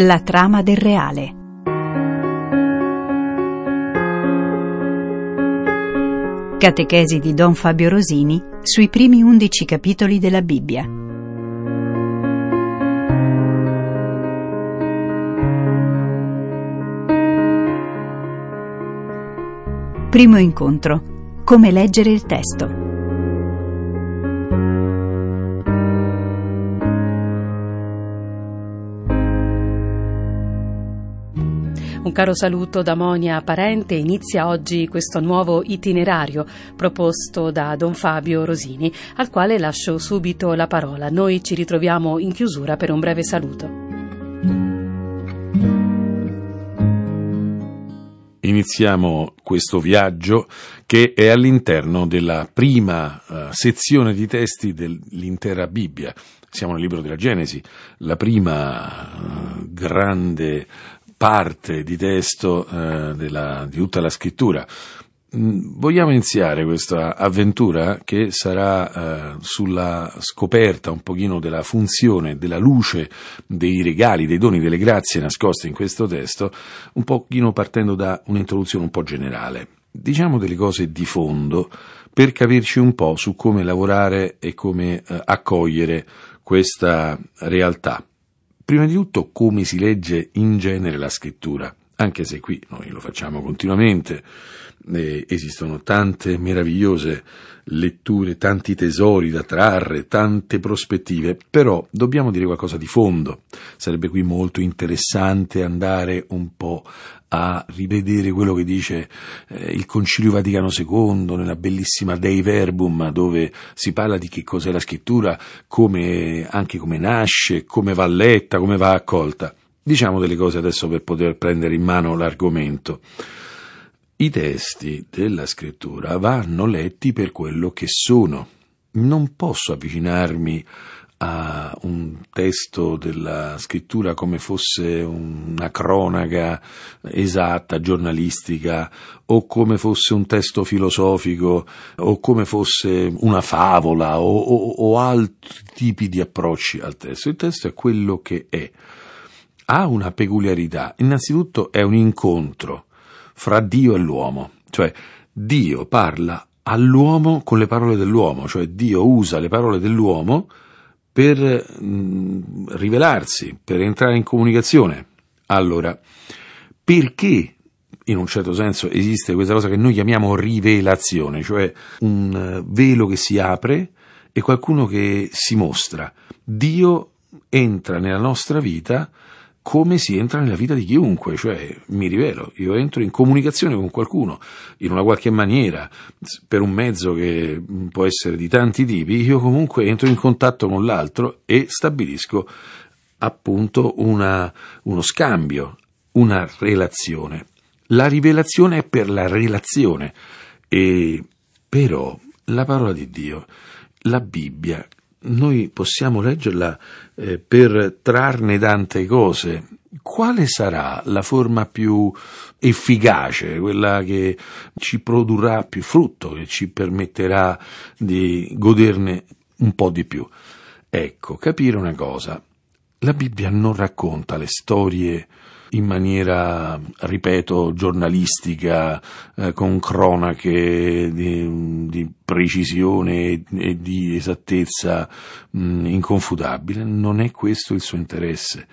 La trama del reale. Catechesi di Don Fabio Rosini sui primi undici capitoli della Bibbia. Primo incontro. Come leggere il testo. Un caro saluto da Monia Parente. Inizia oggi questo nuovo itinerario proposto da Don Fabio Rosini, al quale lascio subito la parola. Noi ci ritroviamo in chiusura per un breve saluto. Iniziamo questo viaggio che è all'interno della prima uh, sezione di testi dell'intera Bibbia. Siamo nel libro della Genesi, la prima uh, grande parte di testo eh, della, di tutta la scrittura. Mm, vogliamo iniziare questa avventura che sarà eh, sulla scoperta un pochino della funzione, della luce, dei regali, dei doni, delle grazie nascoste in questo testo, un pochino partendo da un'introduzione un po' generale. Diciamo delle cose di fondo per capirci un po' su come lavorare e come eh, accogliere questa realtà. Prima di tutto come si legge in genere la scrittura, anche se qui noi lo facciamo continuamente, eh, esistono tante meravigliose letture, tanti tesori da trarre, tante prospettive, però dobbiamo dire qualcosa di fondo. Sarebbe qui molto interessante andare un po' a rivedere quello che dice eh, il Concilio Vaticano II nella bellissima Dei Verbum, dove si parla di che cos'è la scrittura, come, anche come nasce, come va letta, come va accolta. Diciamo delle cose adesso per poter prendere in mano l'argomento. I testi della scrittura vanno letti per quello che sono. Non posso avvicinarmi a un testo della scrittura come fosse una cronaca esatta, giornalistica, o come fosse un testo filosofico, o come fosse una favola, o, o, o altri tipi di approcci al testo. Il testo è quello che è. Ha una peculiarità. Innanzitutto è un incontro fra Dio e l'uomo, cioè Dio parla all'uomo con le parole dell'uomo, cioè Dio usa le parole dell'uomo per mh, mm, rivelarsi, per entrare in comunicazione. Allora, perché in un certo senso esiste questa cosa che noi chiamiamo rivelazione, cioè un eh, velo che si apre e qualcuno che si mostra. Dio entra nella nostra vita come si entra nella vita di chiunque, cioè mi rivelo, io entro in comunicazione con qualcuno in una qualche maniera, per un mezzo che può essere di tanti tipi, io comunque entro in contatto con l'altro e stabilisco appunto una, uno scambio, una relazione. La rivelazione è per la relazione e però la parola di Dio, la Bibbia, noi possiamo leggerla eh, per trarne tante cose. Quale sarà la forma più efficace, quella che ci produrrà più frutto, che ci permetterà di goderne un po' di più? Ecco, capire una cosa. La Bibbia non racconta le storie in maniera, ripeto, giornalistica, eh, con cronache di, di precisione e di esattezza mh, inconfutabile. Non è questo il suo interesse.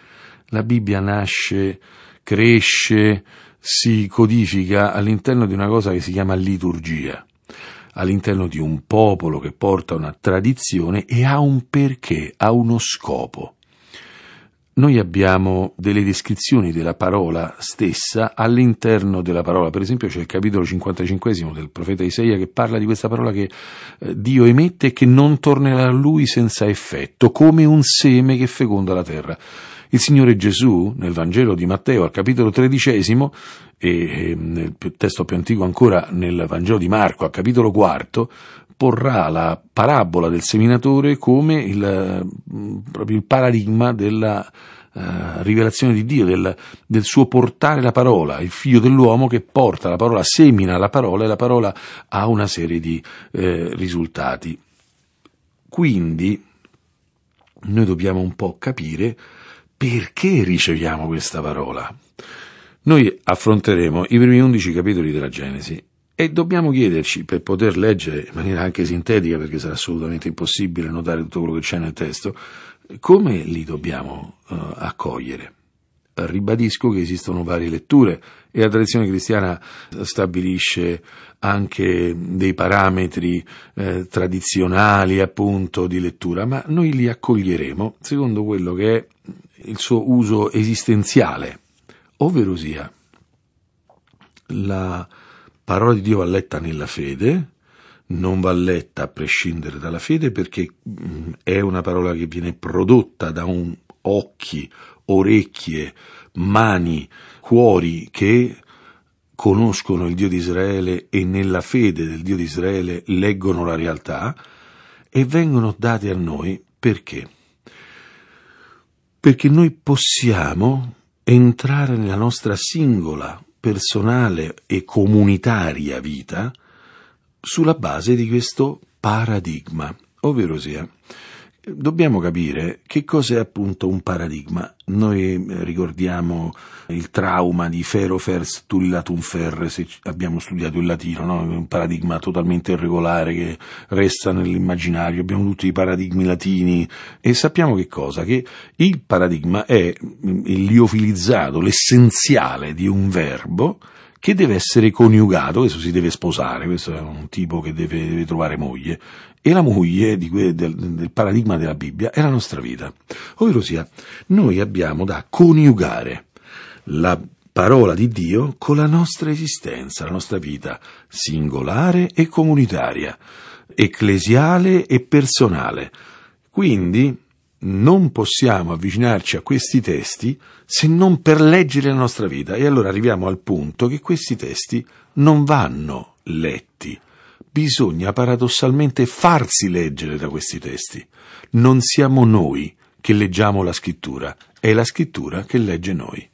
La Bibbia nasce, cresce, si codifica all'interno di una cosa che si chiama liturgia all'interno di un popolo che porta una tradizione e ha un perché, ha uno scopo noi abbiamo delle descrizioni della parola stessa all'interno della parola. Per esempio c'è il capitolo 55 del profeta Isaia che parla di questa parola che eh, Dio emette e che non tornerà a lui senza effetto, come un seme che feconda la terra. Il Signore Gesù, nel Vangelo di Matteo, al capitolo tredicesimo, e nel testo più antico ancora nel Vangelo di Marco, al capitolo quarto, porrà la parabola del seminatore come il, mm, proprio il paradigma della uh, rivelazione di Dio, del, del, suo portare la parola, il figlio dell'uomo che porta la parola, semina la parola e la parola ha una serie di eh, risultati. Quindi noi dobbiamo un po' capire perché riceviamo questa parola? Noi affronteremo i primi undici capitoli della Genesi e dobbiamo chiederci, per poter leggere in maniera anche sintetica, perché sarà assolutamente impossibile notare tutto quello che c'è nel testo, come li dobbiamo uh, accogliere. Ribadisco che esistono varie letture e la tradizione cristiana stabilisce anche dei parametri eh, tradizionali appunto di lettura, ma noi li accoglieremo secondo quello che è il suo uso esistenziale, ovvero sia la parola di Dio va letta nella fede, non va letta a prescindere dalla fede perché mm, è una parola che viene prodotta da un occhi, orecchie, mani, cuori che conoscono il Dio di Israele e nella fede del Dio di Israele leggono la realtà e vengono date a noi perché? Perché noi possiamo entrare nella nostra singola personale e comunitaria vita sulla base di questo paradigma, ovvero sia dobbiamo capire che cos'è appunto un paradigma. Noi eh, ricordiamo il trauma di Fero Fers Tullatum Ferre, se abbiamo studiato il latino, no? un paradigma totalmente irregolare che resta nell'immaginario, abbiamo tutti i paradigmi latini e sappiamo che cosa? Che il paradigma è il liofilizzato, l'essenziale di un verbo che deve essere coniugato, questo si deve sposare, questo è un tipo che deve, deve trovare moglie, e la moglie que, del, del, paradigma della Bibbia è la nostra vita. Ovvero sia, noi abbiamo da coniugare la parola di Dio con la nostra esistenza, la nostra vita singolare e comunitaria, ecclesiale e personale. Quindi non possiamo avvicinarci a questi testi se non per leggere la nostra vita e allora arriviamo al punto che questi testi non vanno letti. Bisogna paradossalmente farsi leggere da questi testi. Non siamo noi che leggiamo la scrittura, è la scrittura che legge noi.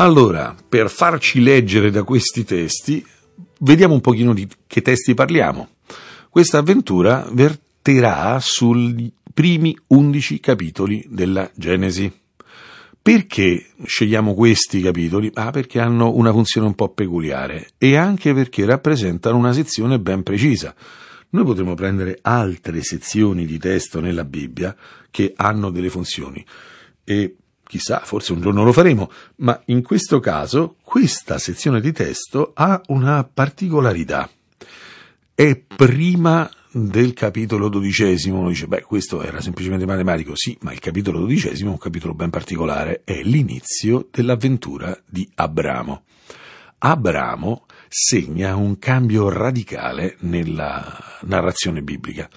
Allora, per farci leggere da questi testi, vediamo un pochino di che testi parliamo. Questa avventura verterà sui primi undici capitoli della Genesi. Perché scegliamo questi capitoli? Ah, perché hanno una funzione un po' peculiare e anche perché rappresentano una sezione ben precisa. Noi potremmo prendere altre sezioni di testo nella Bibbia che hanno delle funzioni e Chissà, forse un giorno lo faremo, ma in questo caso questa sezione di testo ha una particolarità. È prima del capitolo dodicesimo, uno dice, beh, questo era semplicemente matematico, sì, ma il capitolo dodicesimo è un capitolo ben particolare, è l'inizio dell'avventura di Abramo. Abramo segna un cambio radicale nella narrazione biblica.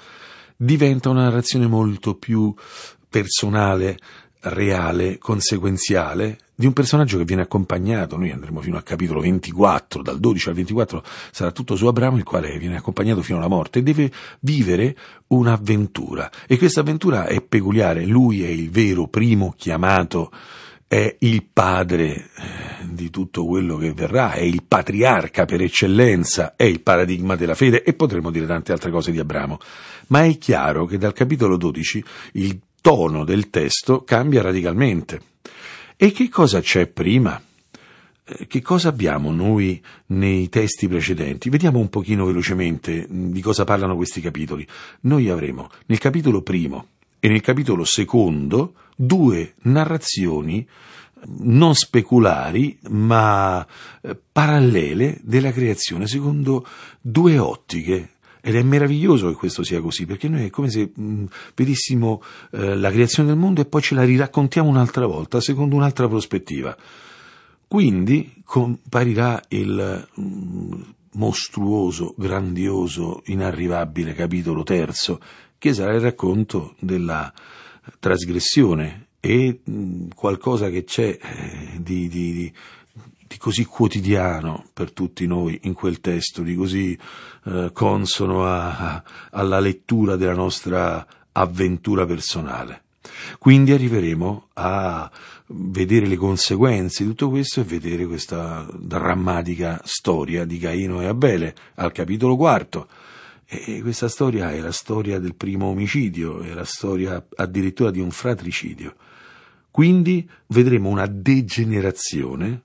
Diventa una narrazione molto più personale, reale, conseguenziale di un personaggio che viene accompagnato, noi andremo fino al capitolo 24, dal 12 al 24 sarà tutto su Abramo, il quale viene accompagnato fino alla morte e deve vivere un'avventura. E questa avventura è peculiare, lui è il vero primo chiamato, è il padre eh, di tutto quello che verrà, è il patriarca per eccellenza, è il paradigma della fede e potremmo dire tante altre cose di Abramo. Ma è chiaro che dal capitolo 12 il tono del testo cambia radicalmente. E che cosa c'è prima? Eh, che cosa abbiamo noi nei testi precedenti? Vediamo un pochino velocemente mm, di cosa parlano questi capitoli. Noi avremo nel capitolo primo e nel capitolo secondo due narrazioni mm, non speculari ma eh, parallele della creazione secondo due ottiche ed è meraviglioso che questo sia così, perché noi è come se mh, vedessimo eh, la creazione del mondo e poi ce la riraccontiamo un'altra volta, secondo un'altra prospettiva. Quindi comparirà il mh, mostruoso, grandioso, inarrivabile capitolo terzo, che sarà il racconto della trasgressione e mh, qualcosa che c'è eh, di, di, di di così quotidiano per tutti noi in quel testo, di così eh, consono a, a, alla lettura della nostra avventura personale. Quindi arriveremo a vedere le conseguenze di tutto questo e vedere questa drammatica storia di Caino e Abele al capitolo quarto. E questa storia è la storia del primo omicidio, è la storia addirittura di un fratricidio. Quindi vedremo una degenerazione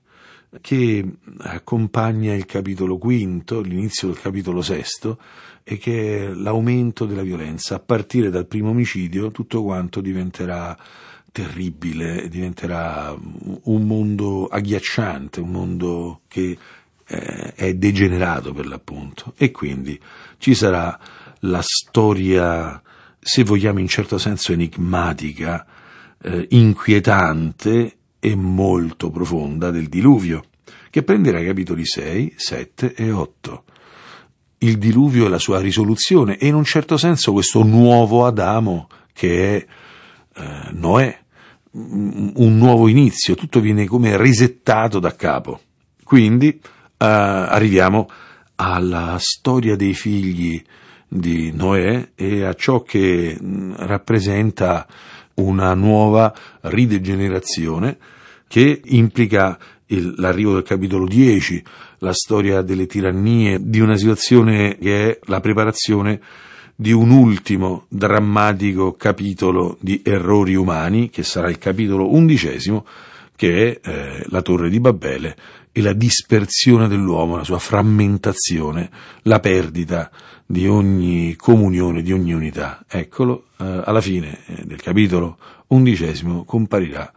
che accompagna il capitolo quinto, l'inizio del capitolo sesto, e che è l'aumento della violenza. A partire dal primo omicidio tutto quanto diventerà terribile, diventerà un mondo agghiacciante, un mondo che eh, è degenerato per l'appunto. E quindi ci sarà la storia, se vogliamo in certo senso enigmatica, eh, inquietante e molto profonda del diluvio, che prenderà i capitoli 6, 7 e 8. Il diluvio e la sua risoluzione e in un certo senso questo nuovo Adamo che è eh, Noè, un nuovo inizio, tutto viene come risettato da capo. Quindi eh, arriviamo alla storia dei figli di Noè e a ciò che mh, rappresenta una nuova ridegenerazione che implica il, l'arrivo del capitolo 10, la storia delle tirannie, di una situazione che è la preparazione di un ultimo drammatico capitolo di errori umani, che sarà il capitolo undicesimo, che è eh, la torre di Babele e la dispersione dell'uomo, la sua frammentazione, la perdita di ogni comunione, di ogni unità. Eccolo, eh, alla fine eh, del capitolo undicesimo comparirà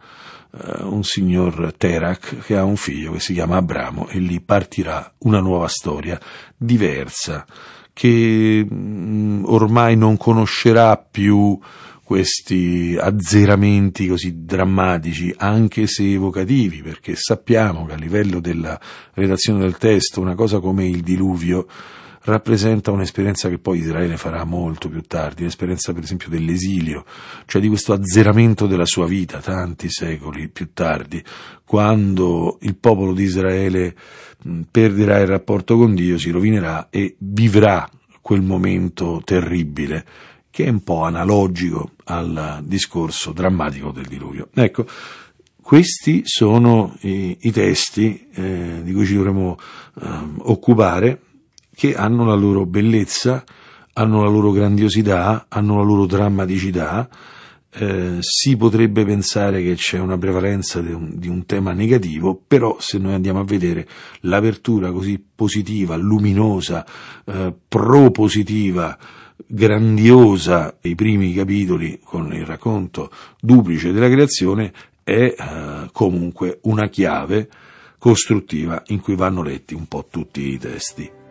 eh, un signor Terak che ha un figlio che si chiama Abramo e lì partirà una nuova storia diversa che mh, mm, ormai non conoscerà più questi azzeramenti così drammatici, anche se evocativi, perché sappiamo che a livello della redazione del testo una cosa come il diluvio rappresenta un'esperienza che poi Israele farà molto più tardi, l'esperienza per esempio dell'esilio, cioè di questo azzeramento della sua vita tanti secoli più tardi, quando il popolo di Israele perderà il rapporto con Dio, si rovinerà e vivrà quel momento terribile che è un po' analogico al discorso drammatico del diluvio. Ecco, questi sono i, i testi eh, di cui ci dovremo eh, occupare, che hanno la loro bellezza, hanno la loro grandiosità, hanno la loro drammaticità. Eh, si potrebbe pensare che c'è una prevalenza di un, di un, tema negativo, però se noi andiamo a vedere l'apertura così positiva, luminosa, eh, propositiva, grandiosa dei primi capitoli con il racconto duplice della creazione è eh, comunque una chiave costruttiva in cui vanno letti un po' tutti i testi.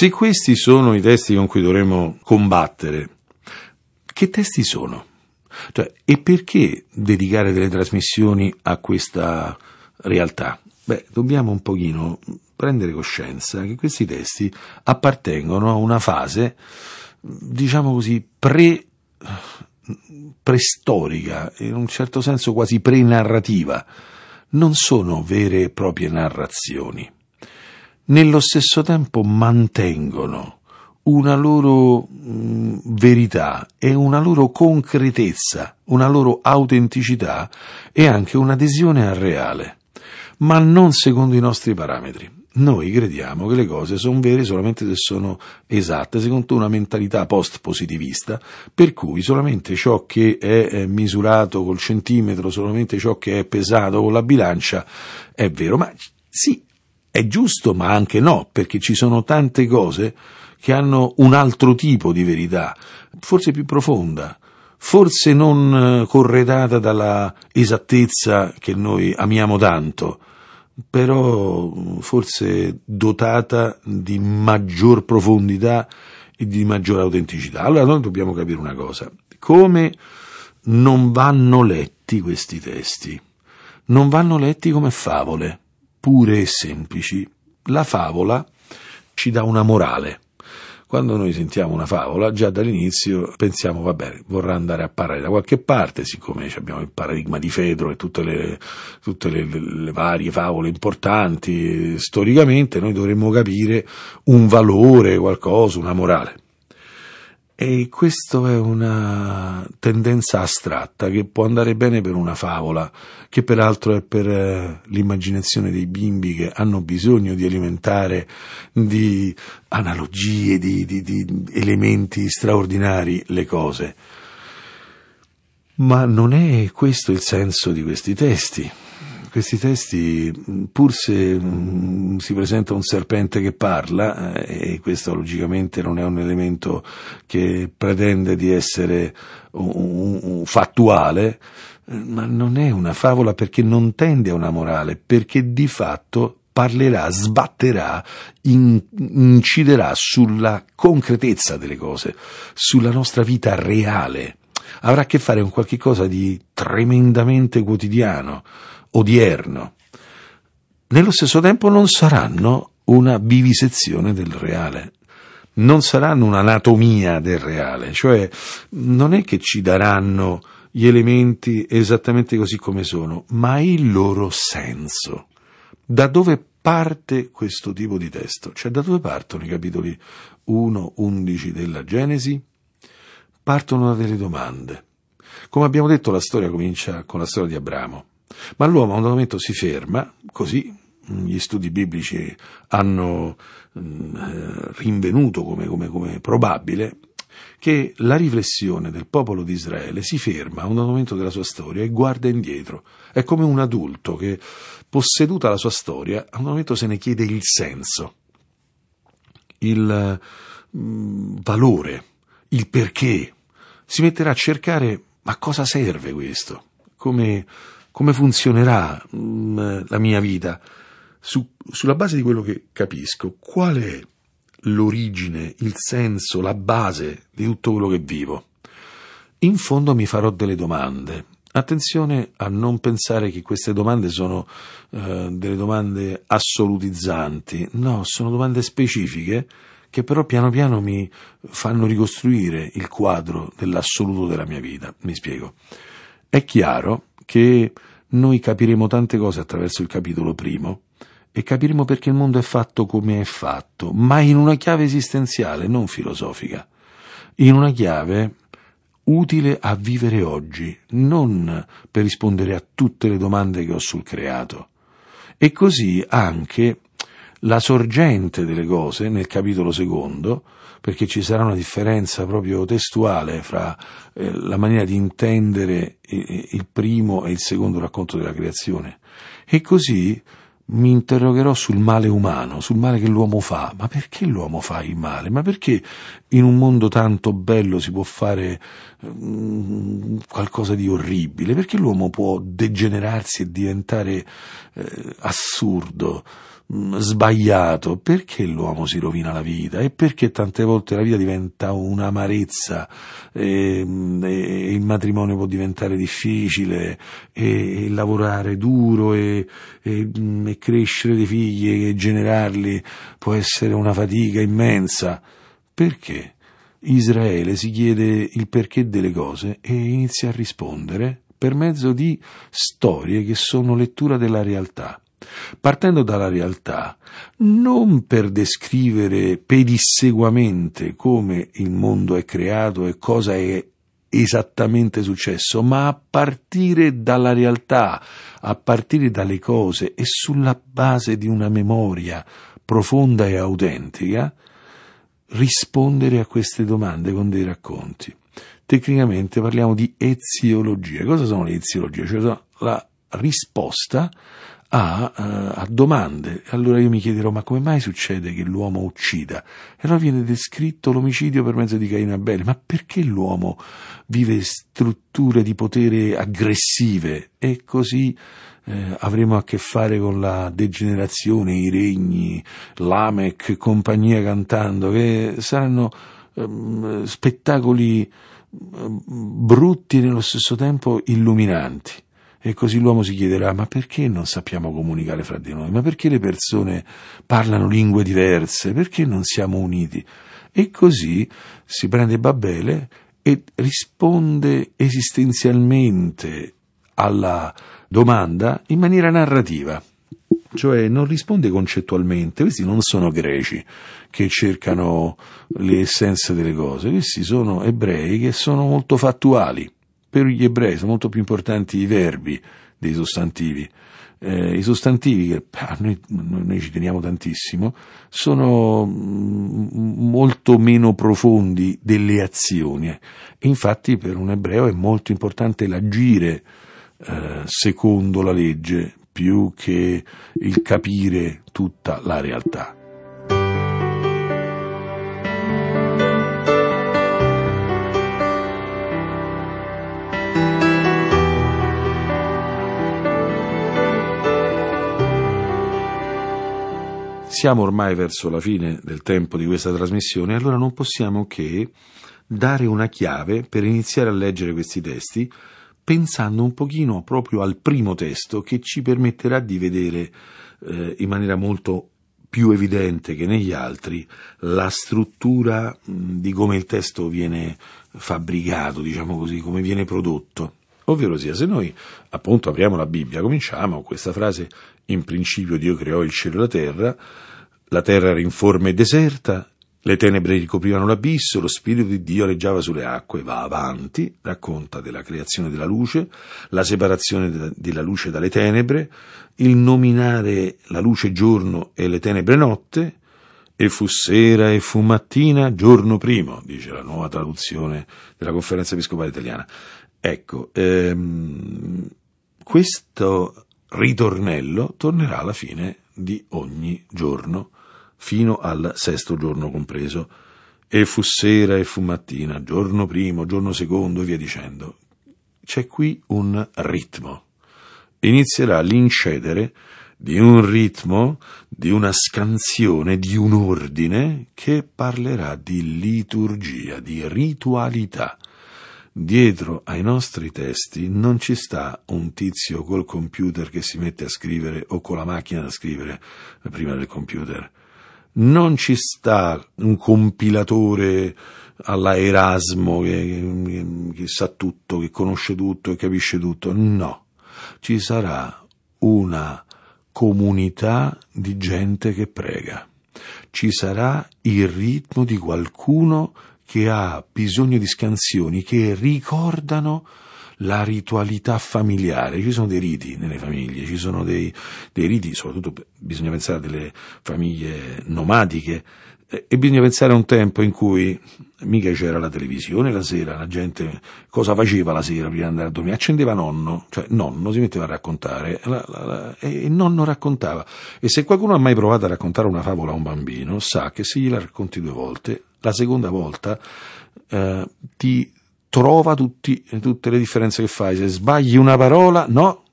Se questi sono i testi con cui dovremmo combattere che testi sono? Cioè, e perché dedicare delle trasmissioni a questa realtà? Beh, dobbiamo un pochino prendere coscienza che questi testi appartengono a una fase, diciamo così, pre, preistorica, in un certo senso quasi pre-narrativa. Non sono vere e proprie narrazioni. Nello stesso tempo mantengono una loro verità e una loro concretezza, una loro autenticità e anche un'adesione al reale, ma non secondo i nostri parametri. Noi crediamo che le cose sono vere solamente se sono esatte, secondo una mentalità post-positivista, per cui solamente ciò che è misurato col centimetro, solamente ciò che è pesato con la bilancia è vero. Ma sì, è giusto, ma anche no, perché ci sono tante cose che hanno un altro tipo di verità, forse più profonda, forse non eh, corredata dalla esattezza che noi amiamo tanto, però forse dotata di maggior profondità e di maggior autenticità. Allora noi dobbiamo capire una cosa, come non vanno letti questi testi? Non vanno letti come favole, pure e semplici. La favola ci dà una morale quando noi sentiamo una favola, già dall'inizio pensiamo, va bene, vorrà andare a parlare da qualche parte, siccome abbiamo il paradigma di Fedro e tutte le, tutte le, le varie favole importanti, storicamente noi dovremmo capire un valore, qualcosa, una morale. E questo è una tendenza astratta che può andare bene per una favola, che peraltro è per eh, l'immaginazione dei bimbi che hanno bisogno di alimentare di analogie, di, di, di elementi straordinari le cose. Ma non è questo il senso di questi testi questi testi, pur se mh, si presenta un serpente che parla, eh, e questo logicamente non è un elemento che pretende di essere un, un, fattuale, eh, ma non è una favola perché non tende a una morale, perché di fatto parlerà, sbatterà, in, inciderà sulla concretezza delle cose, sulla nostra vita reale. Avrà a che fare con qualcosa di tremendamente quotidiano, odierno. Nello stesso tempo non saranno una vivisezione del reale, non saranno un'anatomia del reale, cioè non è che ci daranno gli elementi esattamente così come sono, ma il loro senso. Da dove parte questo tipo di testo? Cioè da dove partono i capitoli 1-11 della Genesi? Partono da delle domande. Come abbiamo detto, la storia comincia con la storia di Abramo. Ma l'uomo a un momento si ferma, così gli studi biblici hanno mm, eh, rinvenuto come, come, come probabile che la riflessione del popolo di Israele si ferma a un momento della sua storia e guarda indietro. È come un adulto che, posseduta la sua storia, a un momento se ne chiede il senso, il mm, valore, il perché. Si metterà a cercare ma cosa serve questo? Come come funzionerà mh, mm, la mia vita, su, sulla base di quello che capisco, qual è l'origine, il senso, la base di tutto quello che vivo. In fondo mi farò delle domande. Attenzione a non pensare che queste domande sono eh, delle domande assolutizzanti, no, sono domande specifiche che però piano piano mi fanno ricostruire il quadro dell'assoluto della mia vita. Mi spiego. È chiaro che noi capiremo tante cose attraverso il capitolo primo e capiremo perché il mondo è fatto come è fatto, ma in una chiave esistenziale, non filosofica, in una chiave utile a vivere oggi, non per rispondere a tutte le domande che ho sul creato. E così anche la sorgente delle cose nel capitolo secondo perché ci sarà una differenza proprio testuale fra eh, la maniera di intendere il, il primo e il secondo racconto della creazione. E così mi interrogherò sul male umano, sul male che l'uomo fa. Ma perché l'uomo fa il male? Ma perché in un mondo tanto bello si può fare um, qualcosa di orribile? Perché l'uomo può degenerarsi e diventare eh, assurdo? Mm, sbagliato, perché l'uomo si rovina la vita e perché tante volte la vita diventa un'amarezza e, mm, e il matrimonio può diventare difficile e, e lavorare duro e, mm, e, crescere dei figli e generarli può essere una fatica immensa. Perché? Israele si chiede il perché delle cose e inizia a rispondere per mezzo di storie che sono lettura della realtà partendo dalla realtà, non per descrivere pedisseguamente come il mondo è creato e cosa è esattamente successo, ma a partire dalla realtà, a partire dalle cose e sulla base di una memoria profonda e autentica, rispondere a queste domande con dei racconti. Tecnicamente parliamo di eziologia. Cosa sono le eziologie? Cioè la risposta a, uh, a, domande. Allora io mi chiederò: ma come mai succede che l'uomo uccida? E allora viene descritto l'omicidio per mezzo di Caino e Abele. Ma perché l'uomo vive strutture di potere aggressive? E così eh, avremo a che fare con la degenerazione, i regni, l'Amec, compagnia cantando, che saranno um, spettacoli um, brutti e nello stesso tempo illuminanti. E così l'uomo si chiederà, ma perché non sappiamo comunicare fra di noi? Ma perché le persone parlano lingue diverse? Perché non siamo uniti? E così si prende Babele e risponde esistenzialmente alla domanda in maniera narrativa, cioè non risponde concettualmente, questi non sono greci che cercano le essenze delle cose, questi sono ebrei che sono molto fattuali, per gli ebrei sono molto più importanti i verbi dei sostantivi. Eh, I sostantivi, che ah, noi, noi, ci teniamo tantissimo, sono mm, molto meno profondi delle azioni. Infatti per un ebreo è molto importante l'agire eh, secondo la legge più che il capire tutta la realtà. Siamo ormai verso la fine del tempo di questa trasmissione, allora non possiamo che dare una chiave per iniziare a leggere questi testi pensando un pochino proprio al primo testo che ci permetterà di vedere eh, in maniera molto più evidente che negli altri la struttura di come il testo viene fabbricato, diciamo così, come viene prodotto. Ovvero sia, se noi appunto apriamo la Bibbia, cominciamo questa frase in principio Dio creò il cielo e la terra, la terra era informe e deserta, le tenebre ricoprivano l'abisso, lo Spirito di Dio aleggiava sulle acque, va avanti, racconta della creazione della luce, la separazione della luce dalle tenebre, il nominare la luce giorno e le tenebre notte, e fu sera e fu mattina, giorno primo, dice la nuova traduzione della conferenza episcopale italiana. Ecco, ehm, questo ritornello tornerà alla fine di ogni giorno fino al sesto giorno compreso, e fu sera e fu mattina, giorno primo, giorno secondo e via dicendo. C'è qui un ritmo. Inizierà l'incedere di un ritmo, di una scansione, di un ordine che parlerà di liturgia, di ritualità. Dietro ai nostri testi non ci sta un tizio col computer che si mette a scrivere o con la macchina da scrivere prima del computer non ci sta un compilatore alla Erasmo che, che, che, sa tutto, che conosce tutto e capisce tutto. No, ci sarà una comunità di gente che prega. Ci sarà il ritmo di qualcuno che ha bisogno di scansioni che ricordano la ritualità familiare, ci sono dei riti nelle famiglie, ci sono dei, dei riti, soprattutto bisogna pensare a delle famiglie nomadiche, e bisogna pensare a un tempo in cui mica c'era la televisione la sera, la gente cosa faceva la sera prima di andare a dormire? Accendeva nonno, cioè nonno si metteva a raccontare la, la, la, e nonno raccontava. E se qualcuno ha mai provato a raccontare una favola a un bambino, sa che se gliela racconti due volte, la seconda volta eh, ti trova tutti, tutte le differenze che fai. Se sbagli una parola, no,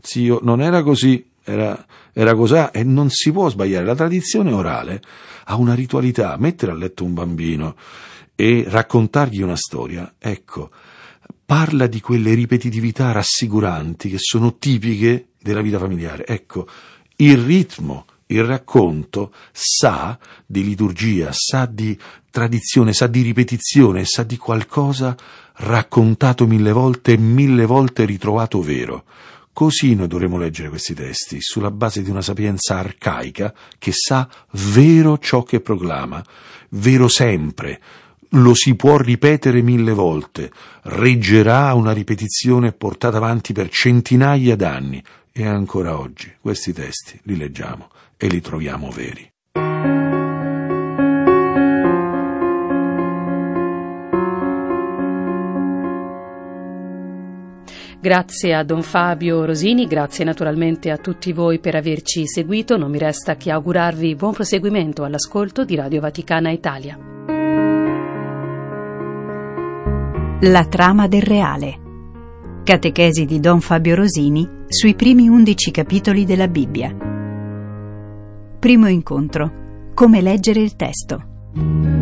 zio, non era così, era, era così e non si può sbagliare. La tradizione orale ha una ritualità, mettere a letto un bambino e raccontargli una storia, ecco, parla di quelle ripetitività rassicuranti che sono tipiche della vita familiare. Ecco, il ritmo, il racconto sa di liturgia, sa di tradizione, sa di ripetizione, sa di qualcosa raccontato mille volte e mille volte ritrovato vero. Così noi dovremo leggere questi testi, sulla base di una sapienza arcaica che sa vero ciò che proclama, vero sempre, lo si può ripetere mille volte, reggerà una ripetizione portata avanti per centinaia d'anni e ancora oggi questi testi li leggiamo e li troviamo veri. Grazie a Don Fabio Rosini, grazie naturalmente a tutti voi per averci seguito. Non mi resta che augurarvi buon proseguimento all'ascolto di Radio Vaticana Italia. La trama del reale. Catechesi di Don Fabio Rosini sui primi undici capitoli della Bibbia. Primo incontro. Come leggere il testo.